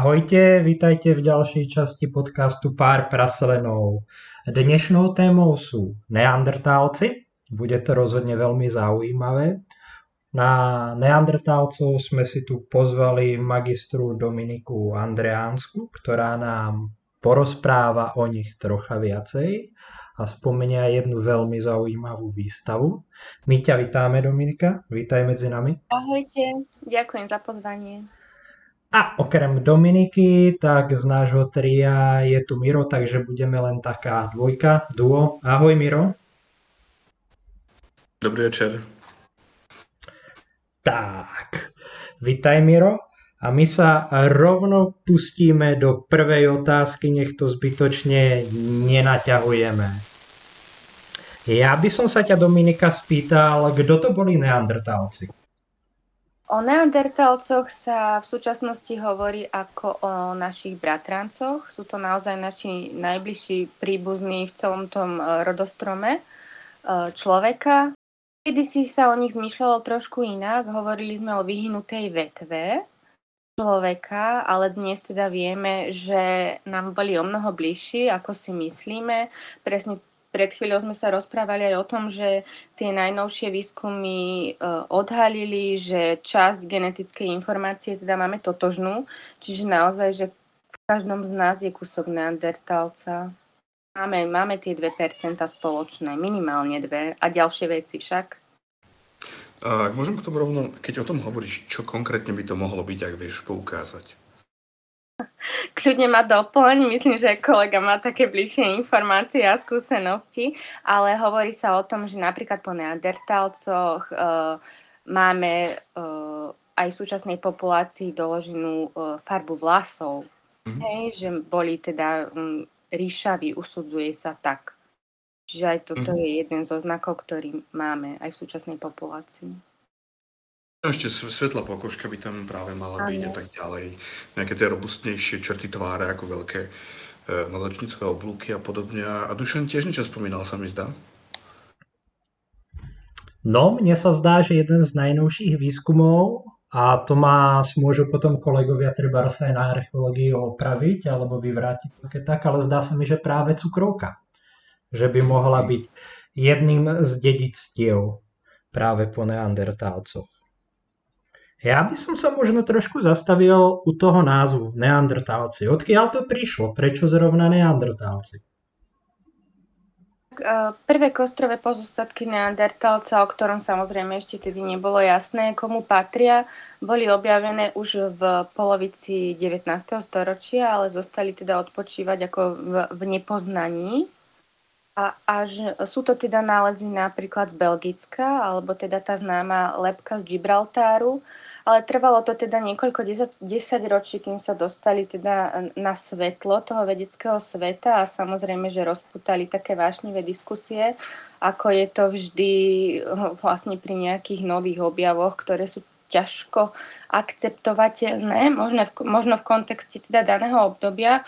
Ahojte, vítajte v ďalšej časti podcastu Pár praslenov. Dnešnou témou sú neandertálci. Bude to rozhodne veľmi zaujímavé. Na neandertálcov sme si tu pozvali magistru Dominiku Andreánsku, ktorá nám porozpráva o nich trocha viacej a spomenia jednu veľmi zaujímavú výstavu. My ťa vítáme, Dominika. Vítaj medzi nami. Ahojte, ďakujem za pozvanie. A okrem Dominiky, tak z nášho tria je tu Miro, takže budeme len taká dvojka, duo. Ahoj Miro. Dobrý večer. Tak, vitaj Miro. A my sa rovno pustíme do prvej otázky, nech to zbytočne nenaťahujeme. Ja by som sa ťa Dominika spýtal, kto to boli neandertálci? O neandertálcoch sa v súčasnosti hovorí ako o našich bratrancoch. Sú to naozaj naši najbližší príbuzní v celom tom e, rodostrome e, človeka. Kedy si sa o nich zmýšľalo trošku inak, hovorili sme o vyhnutej vetve človeka, ale dnes teda vieme, že nám boli o mnoho bližší, ako si myslíme. Presne pred chvíľou sme sa rozprávali aj o tom, že tie najnovšie výskumy e, odhalili, že časť genetickej informácie teda máme totožnú, čiže naozaj, že v každom z nás je kúsok neandertálca. Máme, máme tie 2% spoločné, minimálne dve a ďalšie veci však. A môžem potom rovno, keď o tom hovoríš, čo konkrétne by to mohlo byť, ak vieš poukázať? Kľudne ma doplň, myslím, že kolega má také bližšie informácie a skúsenosti, ale hovorí sa o tom, že napríklad po neandertálcoch uh, máme uh, aj v súčasnej populácii doloženú uh, farbu vlasov. Mm-hmm. Hej, že boli teda um, ríšaví, usudzuje sa tak. Čiže aj toto mm-hmm. je jeden zo znakov, ktorý máme aj v súčasnej populácii. No ešte svetlá pokožka by tam práve mala byť a tak ďalej. Nejaké tie robustnejšie črty tváre ako veľké e, nadačnicové oblúky a podobne. A Dušan tiež niečo spomínal, sa mi zdá. No, mne sa zdá, že jeden z najnovších výskumov, a to má, môžu potom kolegovia treba aj na archeológii opraviť alebo vyvrátiť také tak, ale zdá sa mi, že práve cukrovka, že by mohla byť jedným z dedictiev práve po neandertálcoch. Ja by som sa možno trošku zastavil u toho názvu neandertálci. Odkiaľ to prišlo? Prečo zrovna neandertálci? E, prvé kostrové pozostatky neandertálca, o ktorom samozrejme ešte tedy nebolo jasné, komu patria, boli objavené už v polovici 19. storočia, ale zostali teda odpočívať ako v, v nepoznaní. A až sú to teda nálezy napríklad z Belgicka, alebo teda tá známa lepka z Gibraltáru, ale trvalo to teda niekoľko desať ročí, kým sa dostali teda na svetlo toho vedeckého sveta a samozrejme, že rozputali také vášnivé diskusie, ako je to vždy hm, vlastne pri nejakých nových objavoch, ktoré sú ťažko akceptovateľné, možno v, možno v kontexte teda daného obdobia.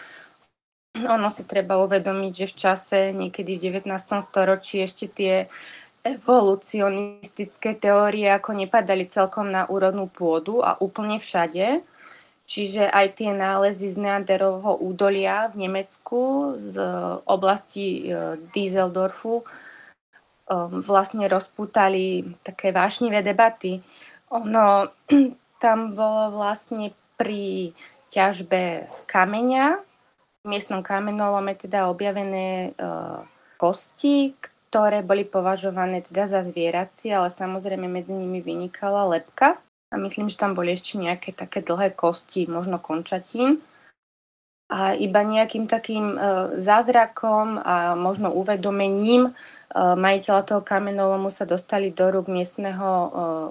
Ono si treba uvedomiť, že v čase niekedy v 19. storočí ešte tie evolucionistické teórie ako nepadali celkom na úrodnú pôdu a úplne všade. Čiže aj tie nálezy z Neanderovho údolia v Nemecku z oblasti e, Dieseldorfu e, vlastne rozputali také vášnivé debaty. Ono tam bolo vlastne pri ťažbe kameňa, v miestnom kamenolome teda objavené e, kosti, ktoré boli považované teda za zvieracie, ale samozrejme medzi nimi vynikala lepka. A myslím, že tam boli ešte nejaké také dlhé kosti, možno končatín. A iba nejakým takým e, zázrakom a možno uvedomením e, majiteľa toho kamenolomu sa dostali do rúk miestneho e,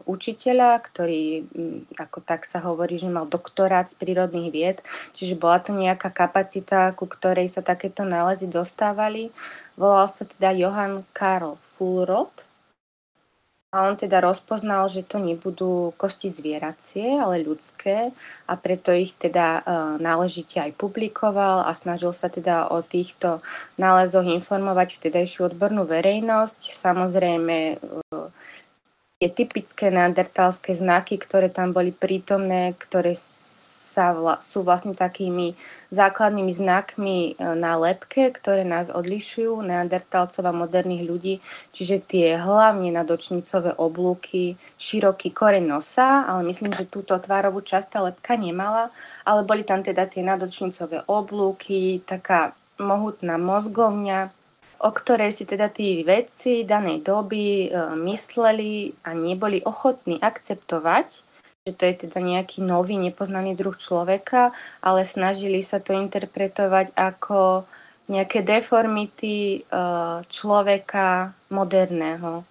učiteľa, ktorý, ako tak sa hovorí, že mal doktorát z prírodných vied, čiže bola to nejaká kapacita, ku ktorej sa takéto nálezy dostávali. Volal sa teda Johann Karl Fulrod a on teda rozpoznal, že to nebudú kosti zvieracie, ale ľudské a preto ich teda uh, náležite aj publikoval a snažil sa teda o týchto nálezoch informovať vtedajšiu odbornú verejnosť. Samozrejme uh, tie typické neandertalské znaky, ktoré tam boli prítomné, ktoré sa vla, sú vlastne takými základnými znakmi e, na lepke, ktoré nás odlišujú, neandertalcov a moderných ľudí, čiže tie hlavne nadočnicové oblúky, široký koreň nosa, ale myslím, že túto tvárovú časť tá lepka nemala, ale boli tam teda tie nadočnicové oblúky, taká mohutná mozgovňa, o ktorej si teda tí vedci danej doby e, mysleli a neboli ochotní akceptovať, že to je teda nejaký nový, nepoznaný druh človeka, ale snažili sa to interpretovať ako nejaké deformity eh, človeka moderného.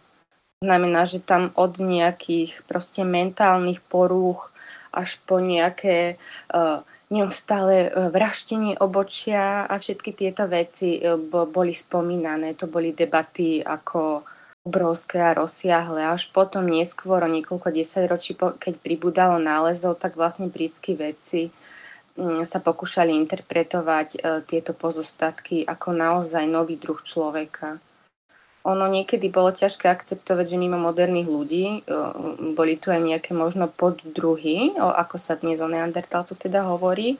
Znamená, že tam od nejakých proste mentálnych porúch až po nejaké uh, neustále eh, vraštenie obočia a všetky tieto veci boli spomínané. To boli debaty ako obrovské a rozsiahle. Až potom neskôr, o niekoľko desaťročí, keď pribudalo nálezov, tak vlastne britskí vedci mm, sa pokúšali interpretovať e, tieto pozostatky ako naozaj nový druh človeka. Ono niekedy bolo ťažké akceptovať, že mimo moderných ľudí e, boli tu aj nejaké možno poddruhy, ako sa dnes o neandertalcoch teda hovorí,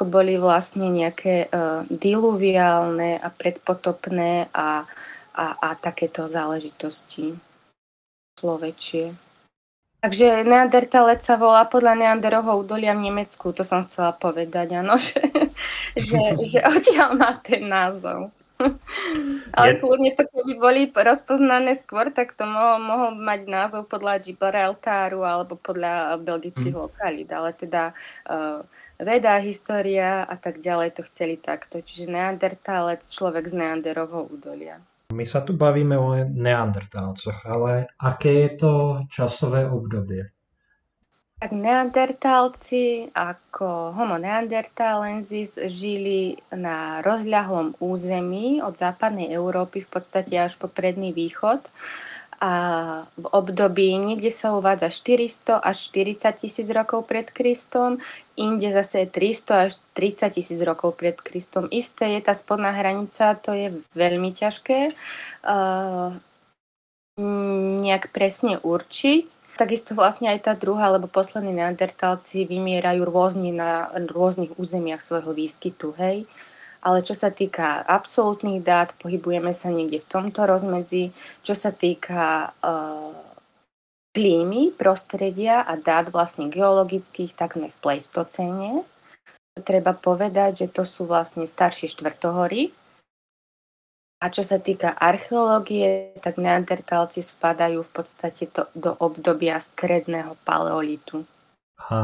ako boli vlastne nejaké uh, diluviálne a predpotopné a a, a takéto záležitosti človečie. Takže Neandertalec sa volá podľa Neanderovho údolia v Nemecku, to som chcela povedať, áno, že, že, že odtiaľ má ten názov. Ale je... kľudne to, keby boli rozpoznané skôr, tak to mohol, mohol mať názov podľa Gibraltáru alebo podľa belgických mm. lokalít, ale teda uh, veda, história a tak ďalej to chceli takto. Čiže Neandertalec, človek z Neanderovho údolia. My sa tu bavíme o neandertálcoch, ale aké je to časové obdobie? Tak neandertálci ako homo neanderthalensis žili na rozľahlom území od západnej Európy v podstate až po predný východ v období niekde sa uvádza 400 až 40 tisíc rokov pred Kristom, inde zase 300 až 30 tisíc rokov pred Kristom. Isté je tá spodná hranica, to je veľmi ťažké uh, nejak presne určiť. Takisto vlastne aj tá druhá, alebo poslední neandertálci vymierajú rôzne na rôznych územiach svojho výskytu, hej. Ale čo sa týka absolútnych dát, pohybujeme sa niekde v tomto rozmedzi. Čo sa týka uh, klímy, prostredia a dát vlastne geologických, tak sme v Pleistocéne. Treba povedať, že to sú vlastne staršie štvrtohory. A čo sa týka archeológie, tak neandertálci spadajú v podstate to, do obdobia stredného paleolitu. A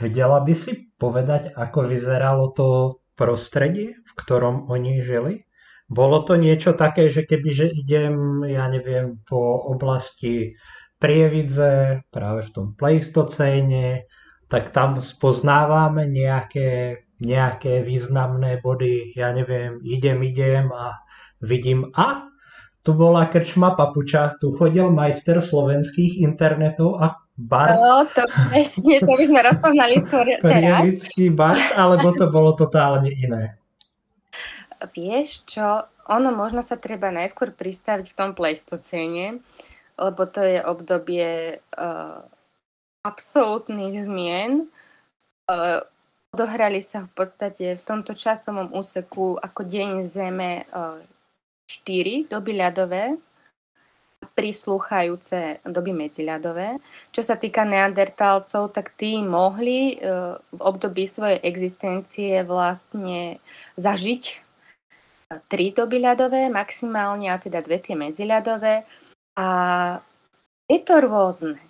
vedela by si povedať, ako vyzeralo to prostredie, v ktorom oni žili. Bolo to niečo také, že keby že idem, ja neviem, po oblasti Prievidze, práve v tom Pleistocéne, tak tam spoznávame nejaké, nejaké významné body, ja neviem, idem, idem a vidím, a tu bola krčma papuča, tu chodil majster slovenských internetov a bar. No, to presne, to by sme rozpoznali skôr teraz. bar, alebo to bolo totálne iné? Vieš čo, ono možno sa treba najskôr pristaviť v tom pleistocéne, lebo to je obdobie uh, absolútnych zmien. Uh, odohrali sa v podstate v tomto časovom úseku ako deň Zeme uh, 4 doby ľadové, prislúchajúce doby medziľadové. Čo sa týka neandertálcov, tak tí mohli e, v období svojej existencie vlastne zažiť e, tri doby ľadové maximálne, a teda dve tie medziľadové. A je to rôzne.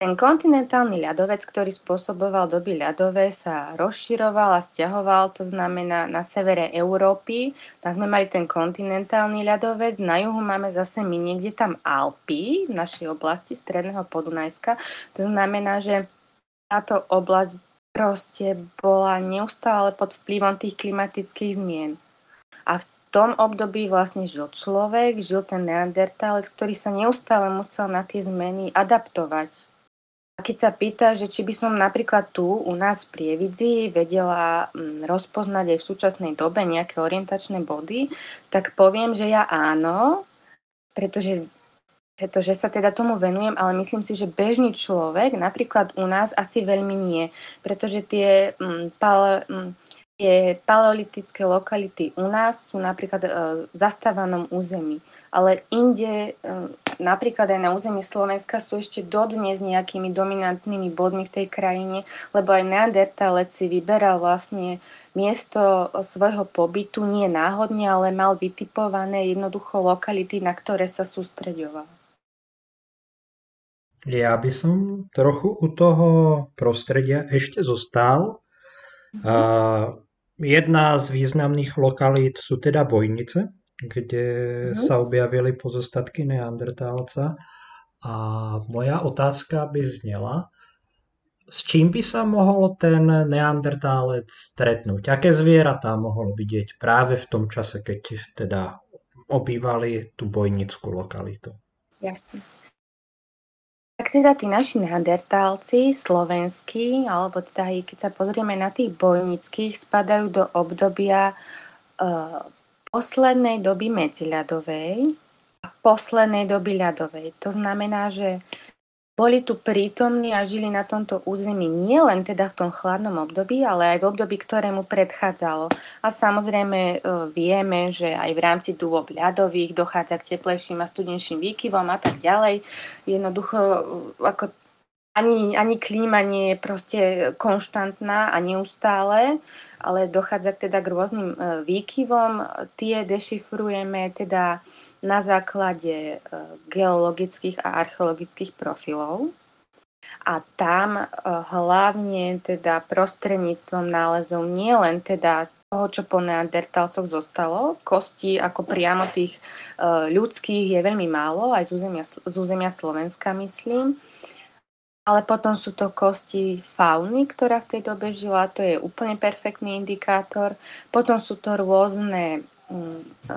Ten kontinentálny ľadovec, ktorý spôsoboval doby ľadové, sa rozširoval a stiahoval, to znamená na severe Európy. Tam sme mali ten kontinentálny ľadovec, na juhu máme zase my niekde tam Alpy v našej oblasti stredného Podunajska. To znamená, že táto oblasť proste bola neustále pod vplyvom tých klimatických zmien. A v tom období vlastne žil človek, žil ten neandertálec, ktorý sa neustále musel na tie zmeny adaptovať keď sa pýta, že či by som napríklad tu u nás v Prievidzi vedela mm, rozpoznať aj v súčasnej dobe nejaké orientačné body, tak poviem, že ja áno, pretože to, že sa teda tomu venujem, ale myslím si, že bežný človek, napríklad u nás, asi veľmi nie, pretože tie, mm, pale, mm, tie paleolitické lokality u nás sú napríklad e, v zastávanom území, ale inde, e, napríklad aj na území Slovenska sú ešte dodnes nejakými dominantnými bodmi v tej krajine, lebo aj Neandertalec si vyberal vlastne miesto svojho pobytu nie náhodne, ale mal vytipované jednoducho lokality, na ktoré sa sústreďoval. Ja by som trochu u toho prostredia ešte zostal. Mm-hmm. Jedna z významných lokalít sú teda Bojnice, kde mm-hmm. sa objavili pozostatky neandertálca. A moja otázka by znela, s čím by sa mohol ten neandertálec stretnúť? Aké zvieratá mohol vidieť práve v tom čase, keď teda obývali tú bojnickú lokalitu? Jasne. Tak teda tí naši neandertálci, slovenskí, alebo teda aj keď sa pozrieme na tých bojnických, spadajú do obdobia uh, poslednej doby medziľadovej a poslednej doby ľadovej. To znamená, že boli tu prítomní a žili na tomto území nie len teda v tom chladnom období, ale aj v období, ktorému predchádzalo. A samozrejme e, vieme, že aj v rámci dôb ľadových dochádza k teplejším a studenším výkyvom a tak ďalej. Jednoducho e, ako ani, ani klíma nie je proste konštantná a neustále, ale dochádza teda k rôznym e, výkyvom. Tie dešifrujeme teda na základe e, geologických a archeologických profilov. A tam e, hlavne teda prostredníctvom nálezov nie len teda toho, čo po neandertalcoch zostalo. Kosti ako priamo tých ľudských je veľmi málo, aj z územia, z územia Slovenska myslím. Ale potom sú to kosti fauny, ktorá v tej dobe žila, to je úplne perfektný indikátor. Potom sú to rôzne Mm, e,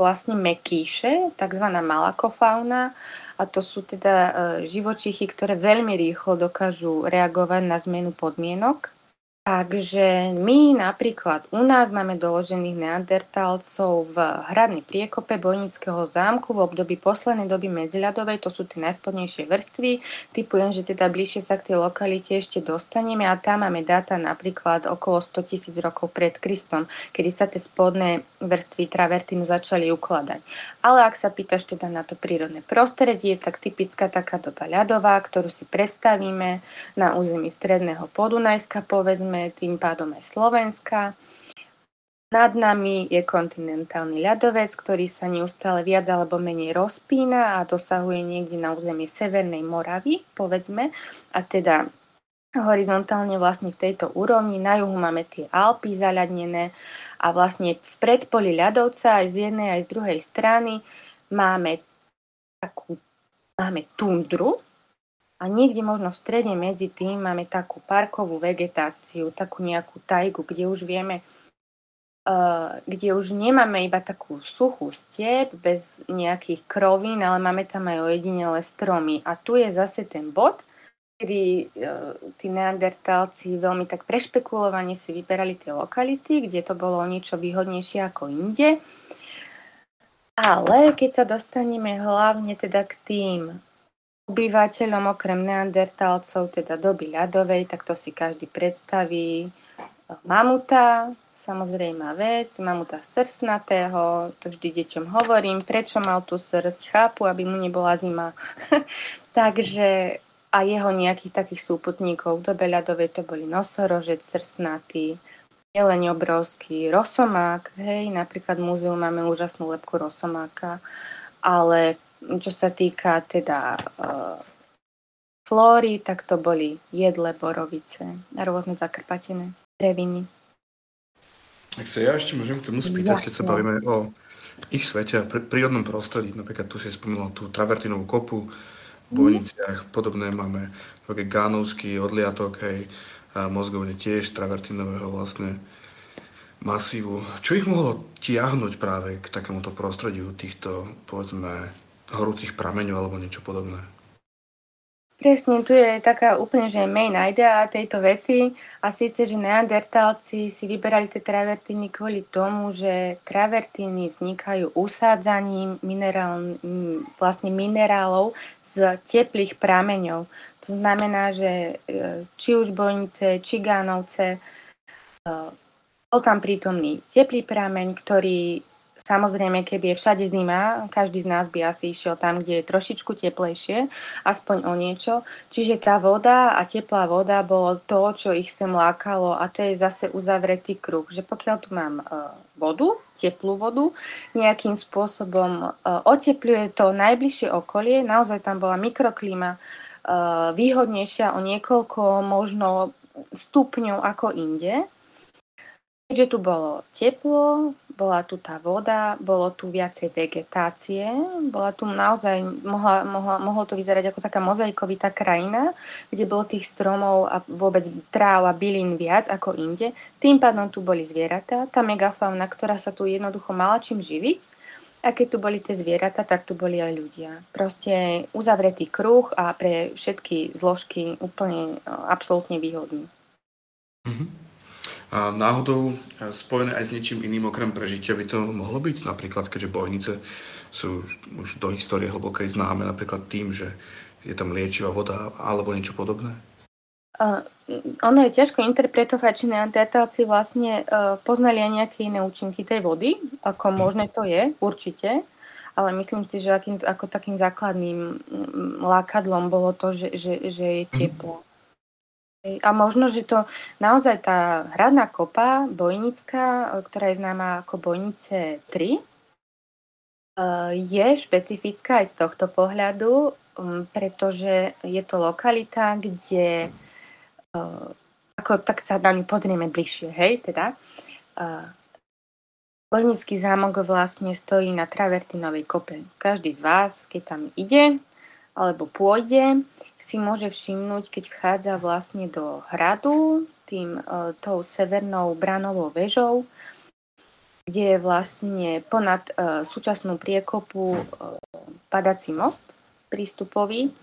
vlastne mekíše, tzv. malakofauna a to sú teda e, živočichy, ktoré veľmi rýchlo dokážu reagovať na zmenu podmienok Takže my napríklad u nás máme doložených neandertálcov v hradnej priekope Bojnického zámku v období poslednej doby medziľadovej, to sú tie najspodnejšie vrstvy. Typujem, že teda bližšie sa k tej lokalite ešte dostaneme a tam máme dáta napríklad okolo 100 tisíc rokov pred Kristom, kedy sa tie spodné vrstvy travertinu začali ukladať. Ale ak sa pýtaš teda na to prírodné prostredie, tak typická taká doba ľadová, ktorú si predstavíme na území stredného Podunajska, povedzme, tým pádom aj Slovenska. Nad nami je kontinentálny ľadovec, ktorý sa neustále viac alebo menej rozpína a dosahuje niekde na území Severnej Moravy, povedzme. A teda horizontálne vlastne v tejto úrovni. Na juhu máme tie Alpy zaľadnené a vlastne v predpoli ľadovca aj z jednej aj z druhej strany máme takú máme tundru, a niekde možno v strede medzi tým máme takú parkovú vegetáciu, takú nejakú tajgu, kde už vieme, uh, kde už nemáme iba takú suchú step bez nejakých krovín, ale máme tam aj ojedinelé stromy. A tu je zase ten bod, kedy uh, tí neandertálci veľmi tak prešpekulovane si vyberali tie lokality, kde to bolo niečo výhodnejšie ako inde. Ale keď sa dostaneme hlavne teda k tým obyvateľom okrem neandertálcov, teda doby ľadovej, tak to si každý predstaví. Mamuta, samozrejme vec, mamuta srstnatého, to vždy deťom hovorím, prečo mal tú srst, chápu, aby mu nebola zima. Takže a jeho nejakých takých súputníkov v dobe ľadovej to boli nosorožec, srstnatý, jeleň obrovský, rosomák, hej, napríklad v múzeu máme úžasnú lepku rosomáka, ale čo sa týka teda uh, flóry, tak to boli jedle, borovice a rôzne zakrpatené dreviny. Ak sa ja ešte môžem k tomu spýtať, Jasne. keď sa bavíme o ich svete a prírodnom prostredí, napríklad tu si spomínal tú travertinovú kopu, Bojniciach, mm. podobné máme také gánovský odliatok, hej, a mozgovne tiež travertinového vlastne masívu. Čo ich mohlo tiahnuť práve k takémuto prostrediu týchto, povedzme, horúcich prameňov alebo niečo podobné? Presne, tu je taká úplne, že main idea tejto veci a síce, že neandertálci si vyberali tie travertíny kvôli tomu, že travertíny vznikajú usádzaním minerál, vlastne minerálov z teplých prameňov. To znamená, že e, či už bojnice, či gánovce, e, bol tam prítomný teplý prameň, ktorý Samozrejme, keby je všade zima, každý z nás by asi išiel tam, kde je trošičku teplejšie, aspoň o niečo. Čiže tá voda a teplá voda bolo to, čo ich sem lákalo a to je zase uzavretý kruh, že pokiaľ tu mám e, vodu, teplú vodu, nejakým spôsobom e, otepluje to najbližšie okolie, naozaj tam bola mikroklíma e, výhodnejšia o niekoľko možno stupňov ako inde, Keďže tu bolo teplo, bola tu tá voda, bolo tu viacej vegetácie, bola tu naozaj, mohla, mohla, mohlo to vyzerať ako taká mozaikovitá krajina, kde bolo tých stromov a vôbec tráv a bylín viac ako inde. Tým pádom tu boli zvieratá, tá megafauna, ktorá sa tu jednoducho mala čím živiť. A keď tu boli tie zvieratá, tak tu boli aj ľudia. Proste uzavretý kruh a pre všetky zložky úplne absolútne výhodný. Mm-hmm. A náhodou e, spojené aj s niečím iným okrem prežitia by to mohlo byť? Napríklad, keďže bojnice sú už do histórie hlbokej známe napríklad tým, že je tam liečivá voda alebo niečo podobné? Uh, ono je ťažko interpretovať, či neandertálci vlastne uh, poznali aj nejaké iné účinky tej vody, ako mhm. možné to je, určite, ale myslím si, že akým, ako takým základným lákadlom bolo to, že, že, že je teplo. A možno, že to naozaj tá hradná kopa bojnická, ktorá je známa ako Bojnice 3, e, je špecifická aj z tohto pohľadu, pretože je to lokalita, kde e, ako tak sa na ňu pozrieme bližšie, hej, teda. E, Bojnický zámok vlastne stojí na Travertinovej kope. Každý z vás, keď tam ide, alebo pôjde, si môže všimnúť, keď vchádza vlastne do hradu, tým uh, tou severnou branovou vežou, kde je vlastne ponad uh, súčasnú priekopu uh, padací most prístupový,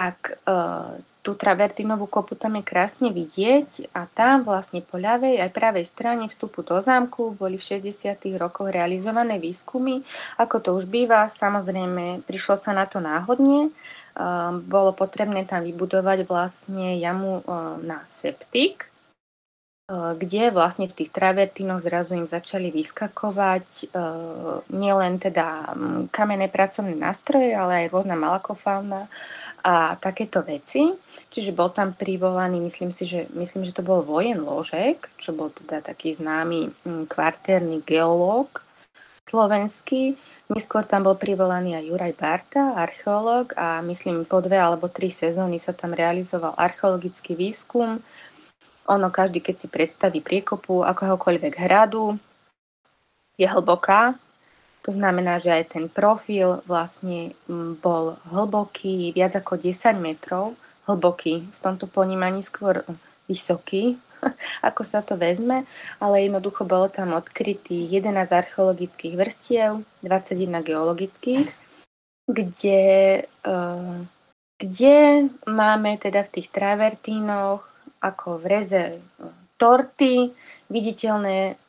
tak uh, tú travertinovú kopu tam je krásne vidieť a tam vlastne po ľavej aj pravej strane vstupu do zámku boli v 60. rokoch realizované výskumy. Ako to už býva, samozrejme prišlo sa na to náhodne. Ehm, bolo potrebné tam vybudovať vlastne jamu ehm, na septik, ehm, kde vlastne v tých travertinoch zrazu im začali vyskakovať nielen teda kamenné pracovné nástroje, ale aj rôzna malakofauna a takéto veci. Čiže bol tam privolaný, myslím si, že, myslím, že to bol Vojen Ložek, čo bol teda taký známy mm, kvartérny geológ slovenský. Neskôr tam bol privolaný aj Juraj Barta, archeológ a myslím po dve alebo tri sezóny sa tam realizoval archeologický výskum. Ono každý, keď si predstaví priekopu akohokoľvek hradu, je hlboká, to znamená, že aj ten profil vlastne mm, bol hlboký, viac ako 10 metrov, hlboký, v tomto ponímaní skôr vysoký, ako sa to vezme, ale jednoducho bolo tam odkrytý 11 archeologických vrstiev, 21 geologických, kde, uh, kde máme teda v tých travertínoch ako v reze torty viditeľné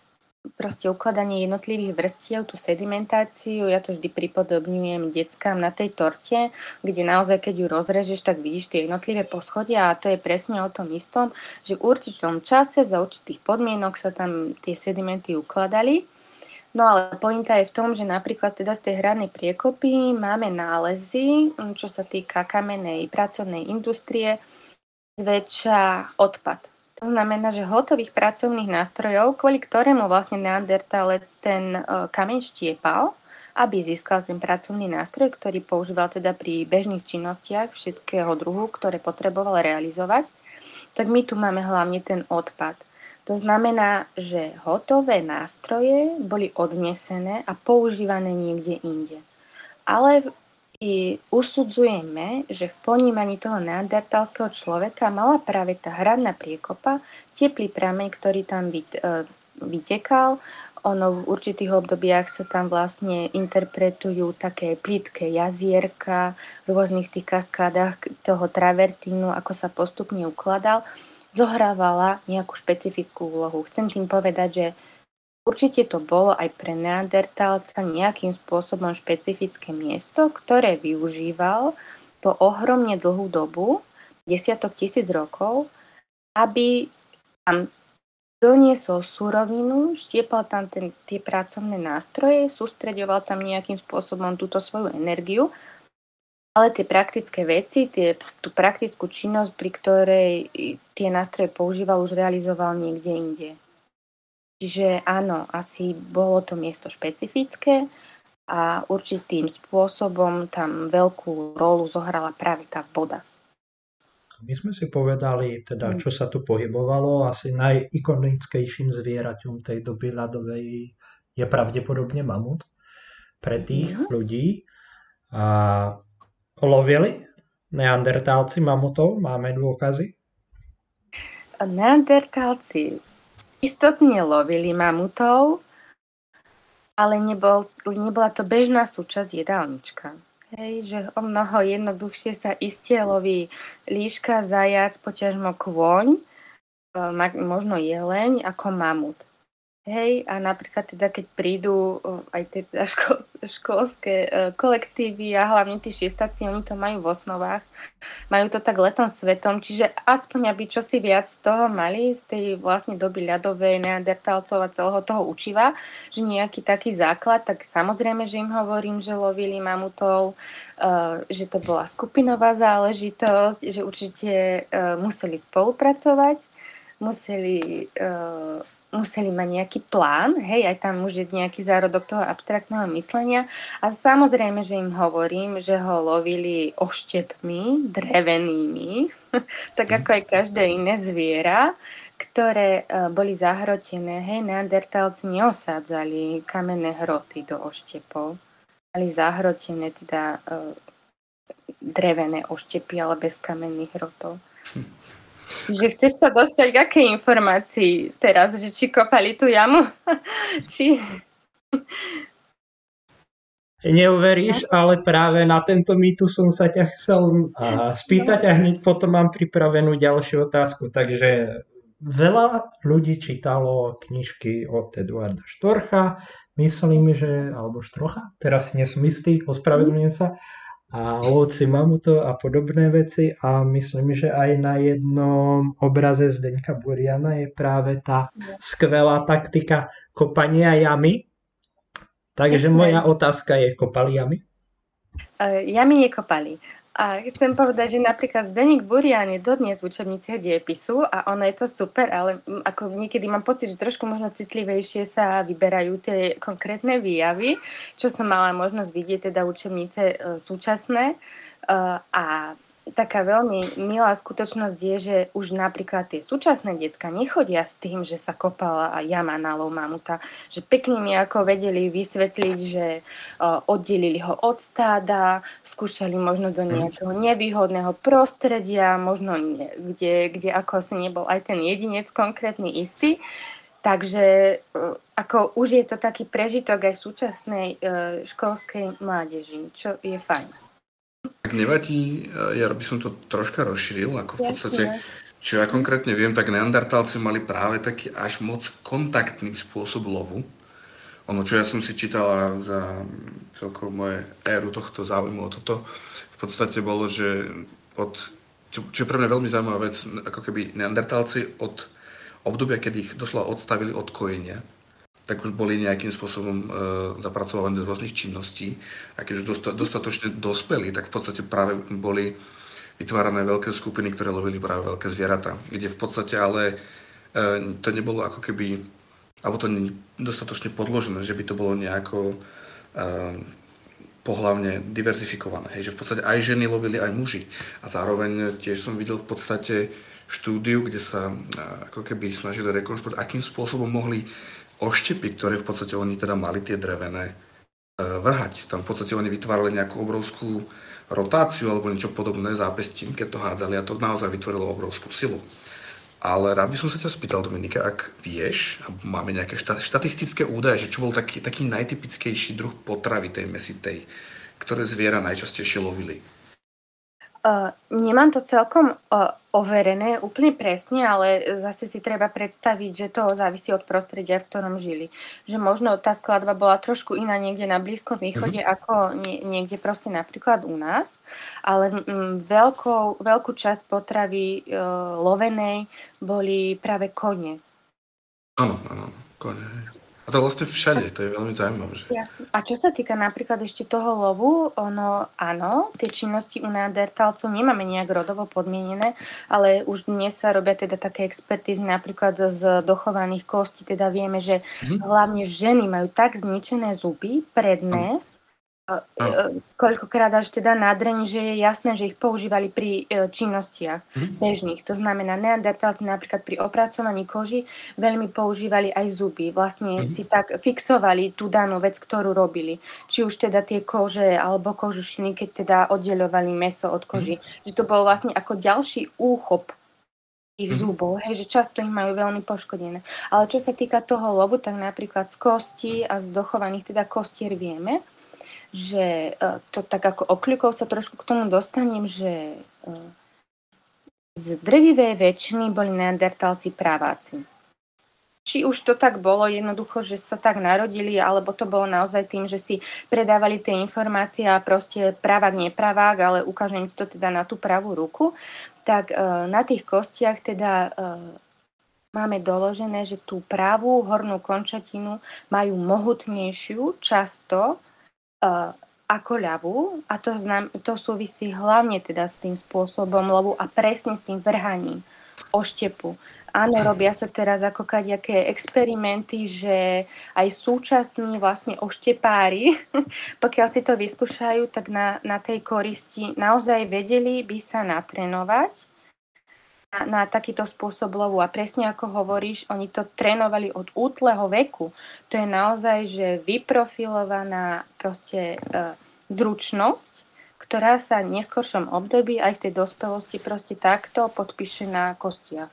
proste ukladanie jednotlivých vrstiev, tú sedimentáciu, ja to vždy pripodobňujem deckám na tej torte, kde naozaj, keď ju rozrežeš, tak vidíš tie jednotlivé poschodia a to je presne o tom istom, že v určitom čase za určitých podmienok sa tam tie sedimenty ukladali. No ale pointa je v tom, že napríklad teda z tej hradnej priekopy máme nálezy, čo sa týka kamenej pracovnej industrie, zväčša odpad to znamená, že hotových pracovných nástrojov, kvôli ktorému vlastne neandertalec ten uh, kameň štiepal, aby získal ten pracovný nástroj, ktorý používal teda pri bežných činnostiach všetkého druhu, ktoré potreboval realizovať, tak my tu máme hlavne ten odpad. To znamená, že hotové nástroje boli odnesené a používané niekde inde. Ale i usudzujeme, že v ponímaní toho neandertalského človeka mala práve tá hradná priekopa, teplý prameň, ktorý tam e, vytekal, ono v určitých obdobiach sa tam vlastne interpretujú také plítke jazierka v rôznych tých kaskádach toho travertínu, ako sa postupne ukladal, zohrávala nejakú špecifickú úlohu. Chcem tým povedať, že určite to bolo aj pre neandertálca nejakým spôsobom špecifické miesto, ktoré využíval po ohromne dlhú dobu, desiatok tisíc rokov, aby tam doniesol surovinu, štiepal tam ten, tie pracovné nástroje, sústreďoval tam nejakým spôsobom túto svoju energiu, ale tie praktické veci, tie, tú praktickú činnosť, pri ktorej tie nástroje používal, už realizoval niekde inde. Čiže áno, asi bolo to miesto špecifické a určitým spôsobom tam veľkú rolu zohrala práve tá voda. My sme si povedali, teda, mm. čo sa tu pohybovalo. Asi najikonickejším zvieraťom tej doby ľadovej je pravdepodobne mamut pre tých mm. ľudí. A lovili neandertálci mamutov? Máme dôkazy? Neandertálci istotne lovili mamutov, ale nebol, nebola to bežná súčasť jedálnička. Hej, že o mnoho jednoduchšie sa iste loví líška, zajac, poťažmo kôň, e, možno jeleň ako mamut. Hej, a napríklad teda, keď prídu aj tie teda škol, školské e, kolektívy a hlavne tí šiestáci, oni to majú v osnovách, majú to tak letom svetom, čiže aspoň aby čo si viac z toho mali, z tej vlastne doby ľadovej, neandertálcov a celého toho učiva, že nejaký taký základ, tak samozrejme, že im hovorím, že lovili mamutov, e, že to bola skupinová záležitosť, že určite e, museli spolupracovať, museli museli mať nejaký plán, hej, aj tam už je nejaký zárodok toho abstraktného myslenia a samozrejme, že im hovorím, že ho lovili oštepmi, drevenými, tak ako aj každé iné zviera, ktoré uh, boli zahrotené, hej, neandertálci neosádzali kamenné hroty do oštepov, mali zahrotené teda uh, drevené oštepy, ale bez kamenných hrotov. Že chceš sa dostať k akej informácii teraz? Že či kopali tú jamu? či... Neuveríš, ale práve na tento mýtu som sa ťa chcel spýtať a hneď potom mám pripravenú ďalšiu otázku. Takže veľa ľudí čítalo knižky od Eduarda Štorcha, myslím, že, alebo Štrocha, teraz si nesom istý, ospravedlňujem sa, a lovci mamutov a podobné veci a myslím, že aj na jednom obraze Zdeňka Buriana je práve tá skvelá taktika kopania jamy. Takže moja otázka je, kopali jamy? Uh, jamy nekopali. A chcem povedať, že napríklad Zdeník Burian je dodnes v učebniciach diepisu a ono je to super, ale ako niekedy mám pocit, že trošku možno citlivejšie sa vyberajú tie konkrétne výjavy, čo som mala možnosť vidieť teda učebnice e, súčasné. E, a taká veľmi milá skutočnosť je, že už napríklad tie súčasné decka nechodia s tým, že sa kopala jama na lov mamuta, že pekne mi ako vedeli vysvetliť, že oddelili ho od stáda, skúšali možno do mhm. nejakého nevýhodného prostredia, možno nie, kde, kde ako si nebol aj ten jedinec konkrétny istý. Takže ako už je to taký prežitok aj súčasnej uh, školskej mládeži, čo je fajn. Ak nevadí, ja by som to troška rozšíril, ako v podstate, čo ja konkrétne viem, tak neandertálci mali práve taký až moc kontaktný spôsob lovu. Ono, čo ja som si čítala za celkovo moje éru tohto záujmu o toto, v podstate bolo, že od, čo, čo je pre mňa veľmi zaujímavá vec, ako keby neandertálci od obdobia, kedy ich doslova odstavili od kojenia, tak už boli nejakým spôsobom e, zapracované do rôznych činností. A keď už dosta, dostatočne dospeli, tak v podstate práve boli vytvárané veľké skupiny, ktoré lovili práve veľké zvieratá. Kde v podstate ale e, to nebolo ako keby, alebo to nie dostatočne podložené, že by to bolo nejako e, pohlavne diverzifikované. Hej, že v podstate aj ženy lovili, aj muži. A zároveň tiež som videl v podstate štúdiu, kde sa e, ako keby snažili rekonštruovať, akým spôsobom mohli oštepy, ktoré v podstate oni teda mali tie drevené, e, vrhať. Tam v podstate oni vytvárali nejakú obrovskú rotáciu alebo niečo podobné zápestím, keď to hádzali a to naozaj vytvorilo obrovskú silu. Ale rád by som sa ťa spýtal, Dominika, ak vieš, a máme nejaké štatistické údaje, že čo bol taký, taký najtypickejší druh potravy tej mesitej, ktoré zviera najčastejšie lovili? Uh, nemám to celkom uh, overené úplne presne, ale zase si treba predstaviť, že to závisí od prostredia, v ktorom žili. Že možno tá skladba bola trošku iná niekde na Blízkom východe mm-hmm. ako nie, niekde proste napríklad u nás, ale m, veľkou, veľkú časť potravy uh, lovenej boli práve kone. Áno, áno, kone. A to vlastne všade, to je veľmi zaujímavé. Že... Jasne. A čo sa týka napríklad ešte toho lovu, ono, áno, tie činnosti u neandertálcov nemáme nejak rodovo podmienené, ale už dnes sa robia teda také expertízy napríklad z dochovaných kostí, teda vieme, že mm-hmm. hlavne ženy majú tak zničené zuby predné, koľkokrát až teda nadreň, že je jasné, že ich používali pri e, činnostiach mm-hmm. bežných. To znamená, neandertálci napríklad pri opracovaní koži veľmi používali aj zuby. Vlastne mm-hmm. si tak fixovali tú danú vec, ktorú robili. Či už teda tie kože alebo kožušiny, keď teda oddeľovali meso od koži. Mm-hmm. Že to bol vlastne ako ďalší úchop ich zubov, hej, že často ich majú veľmi poškodené. Ale čo sa týka toho lobu, tak napríklad z kosti a z dochovaných teda kostier vieme, že e, to tak ako okľukov sa trošku k tomu dostanem, že e, z drvivej väčšiny boli neandertálci praváci. Či už to tak bolo jednoducho, že sa tak narodili, alebo to bolo naozaj tým, že si predávali tie informácie a proste pravák, nepravák, ale ukážem ti to teda na tú pravú ruku, tak e, na tých kostiach teda máme doložené, že tú pravú hornú končatinu majú mohutnejšiu často uh, ako ľavú. A to, znam, to súvisí hlavne teda s tým spôsobom lovu a presne s tým vrhaním oštepu. Áno, robia sa teraz ako kaďaké experimenty, že aj súčasní vlastne oštepári, pokiaľ si to vyskúšajú, tak na, na tej koristi naozaj vedeli by sa natrenovať na, takýto spôsob lovu. A presne ako hovoríš, oni to trénovali od útleho veku. To je naozaj, že vyprofilovaná proste e, zručnosť, ktorá sa v neskoršom období aj v tej dospelosti proste takto podpíše na kostiach.